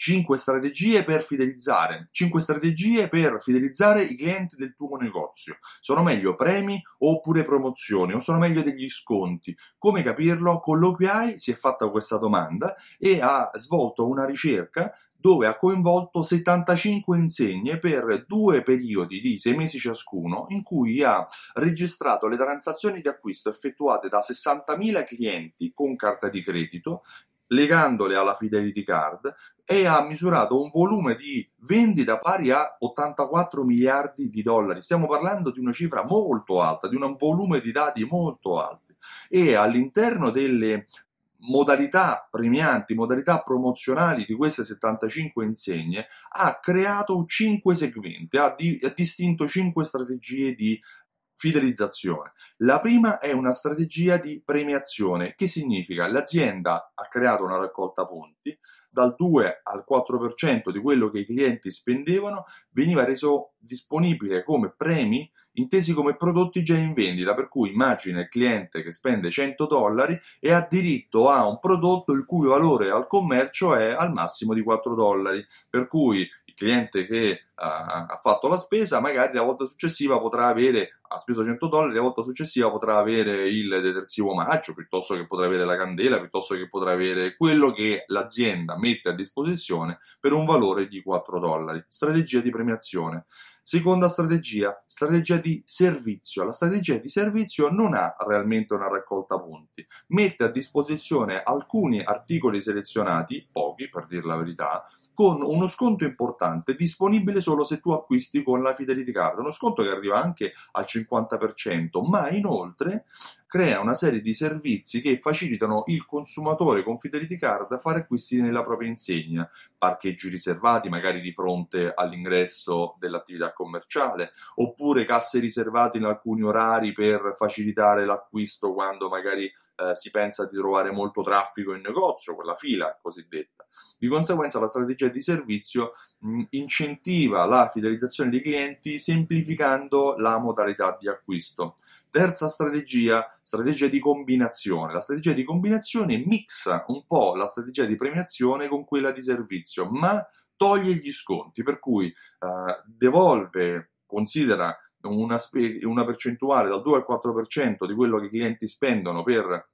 5 strategie per fidelizzare, 5 strategie per fidelizzare i clienti del tuo negozio. Sono meglio premi oppure promozioni o sono meglio degli sconti? Come capirlo? Con l'OQI si è fatta questa domanda e ha svolto una ricerca dove ha coinvolto 75 insegne per due periodi di sei mesi ciascuno, in cui ha registrato le transazioni di acquisto effettuate da 60.000 clienti con carta di credito legandole alla Fidelity Card e ha misurato un volume di vendita pari a 84 miliardi di dollari. Stiamo parlando di una cifra molto alta, di un volume di dati molto alto. E all'interno delle modalità premianti, modalità promozionali di queste 75 insegne, ha creato 5 segmenti, ha, di, ha distinto 5 strategie di fidelizzazione. La prima è una strategia di premiazione, che significa l'azienda ha creato una raccolta punti, dal 2 al 4% di quello che i clienti spendevano veniva reso disponibile come premi intesi come prodotti già in vendita, per cui immagina il cliente che spende 100 dollari e ha diritto a un prodotto il cui valore al commercio è al massimo di 4 dollari, per cui cliente che uh, ha fatto la spesa, magari la volta successiva potrà avere, ha speso 100 dollari, la volta successiva potrà avere il detersivo omaggio, piuttosto che potrà avere la candela, piuttosto che potrà avere quello che l'azienda mette a disposizione per un valore di 4 dollari. Strategia di premiazione. Seconda strategia, strategia di servizio. La strategia di servizio non ha realmente una raccolta punti, mette a disposizione alcuni articoli selezionati, pochi per dire la verità, con uno sconto importante disponibile solo se tu acquisti con la Fidelity Card, uno sconto che arriva anche al 50%, ma inoltre crea una serie di servizi che facilitano il consumatore con Fidelity Card a fare acquisti nella propria insegna, parcheggi riservati magari di fronte all'ingresso dell'attività commerciale, oppure casse riservate in alcuni orari per facilitare l'acquisto quando magari eh, si pensa di trovare molto traffico in negozio, quella fila cosiddetta. Di conseguenza la strategia di servizio mh, incentiva la fidelizzazione dei clienti semplificando la modalità di acquisto. Terza strategia, strategia di combinazione. La strategia di combinazione mixa un po' la strategia di premiazione con quella di servizio, ma toglie gli sconti, per cui eh, devolve, considera una, spe- una percentuale dal 2 al 4% di quello che i clienti spendono per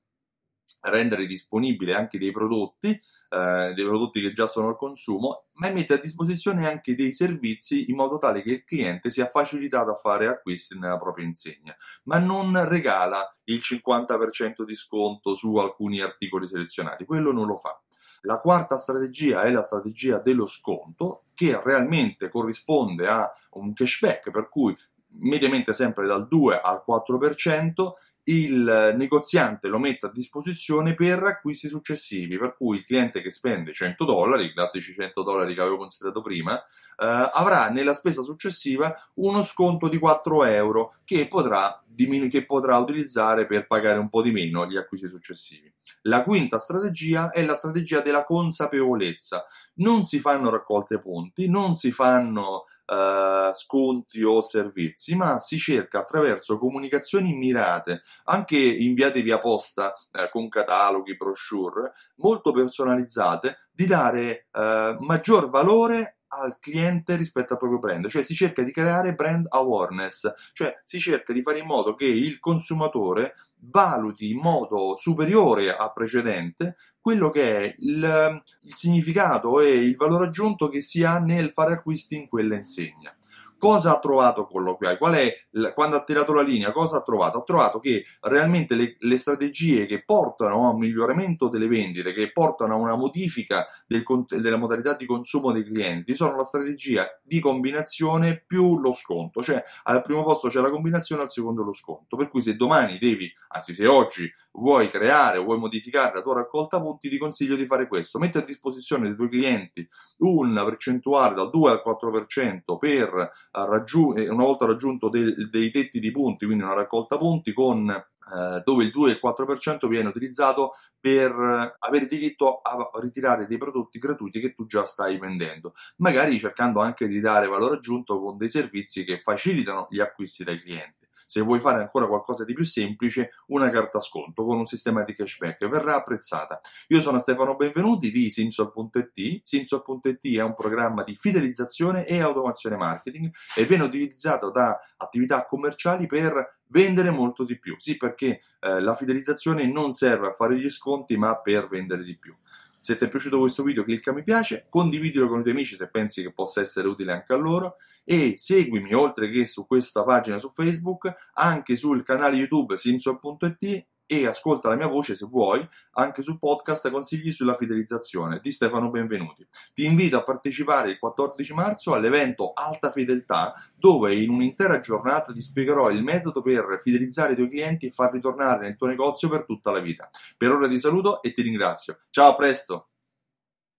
rendere disponibile anche dei prodotti, eh, dei prodotti che già sono al consumo, ma mette a disposizione anche dei servizi in modo tale che il cliente sia facilitato a fare acquisti nella propria insegna, ma non regala il 50% di sconto su alcuni articoli selezionati, quello non lo fa. La quarta strategia è la strategia dello sconto, che realmente corrisponde a un cashback, per cui mediamente sempre dal 2 al 4%, il negoziante lo mette a disposizione per acquisti successivi, per cui il cliente che spende 100 dollari, i classici 100 dollari che avevo considerato prima, eh, avrà nella spesa successiva uno sconto di 4 euro che potrà, diminu- che potrà utilizzare per pagare un po' di meno gli acquisti successivi. La quinta strategia è la strategia della consapevolezza. Non si fanno raccolte punti, non si fanno Uh, sconti o servizi, ma si cerca attraverso comunicazioni mirate, anche inviate via posta uh, con cataloghi, brochure, molto personalizzate, di dare uh, maggior valore al cliente rispetto al proprio brand, cioè si cerca di creare brand awareness, cioè si cerca di fare in modo che il consumatore valuti in modo superiore al precedente quello che è il, il significato e il valore aggiunto che si ha nel fare acquisti in quella insegna. Cosa ha trovato Colloquiai? Qual è, quando ha tirato la linea, cosa ha trovato? Ha trovato che realmente le, le strategie che portano a un miglioramento delle vendite, che portano a una modifica del, della modalità di consumo dei clienti, sono la strategia di combinazione più lo sconto. Cioè, al primo posto c'è la combinazione, al secondo lo sconto. Per cui se domani devi, anzi se oggi vuoi creare o vuoi modificare la tua raccolta punti, ti consiglio di fare questo. Metti a disposizione dei tuoi clienti una percentuale dal 2 al 4% per raggiung- una volta raggiunto dei, dei tetti di punti, quindi una raccolta punti con eh, dove il 2 e il 4% viene utilizzato per avere diritto a ritirare dei prodotti gratuiti che tu già stai vendendo, magari cercando anche di dare valore aggiunto con dei servizi che facilitano gli acquisti dai clienti. Se vuoi fare ancora qualcosa di più semplice, una carta sconto con un sistema di cashback verrà apprezzata. Io sono Stefano Benvenuti di Simsol.it. Simsol.it è un programma di fidelizzazione e automazione marketing e viene utilizzato da attività commerciali per vendere molto di più. Sì, perché eh, la fidelizzazione non serve a fare gli sconti, ma per vendere di più. Se ti è piaciuto questo video clicca mi piace, condividilo con i tuoi amici se pensi che possa essere utile anche a loro e seguimi oltre che su questa pagina su Facebook anche sul canale YouTube simson.it e ascolta la mia voce se vuoi anche sul podcast Consigli sulla fidelizzazione di Stefano Benvenuti. Ti invito a partecipare il 14 marzo all'evento Alta Fedeltà dove in un'intera giornata ti spiegherò il metodo per fidelizzare i tuoi clienti e far ritornare nel tuo negozio per tutta la vita. Per ora ti saluto e ti ringrazio. Ciao, a presto!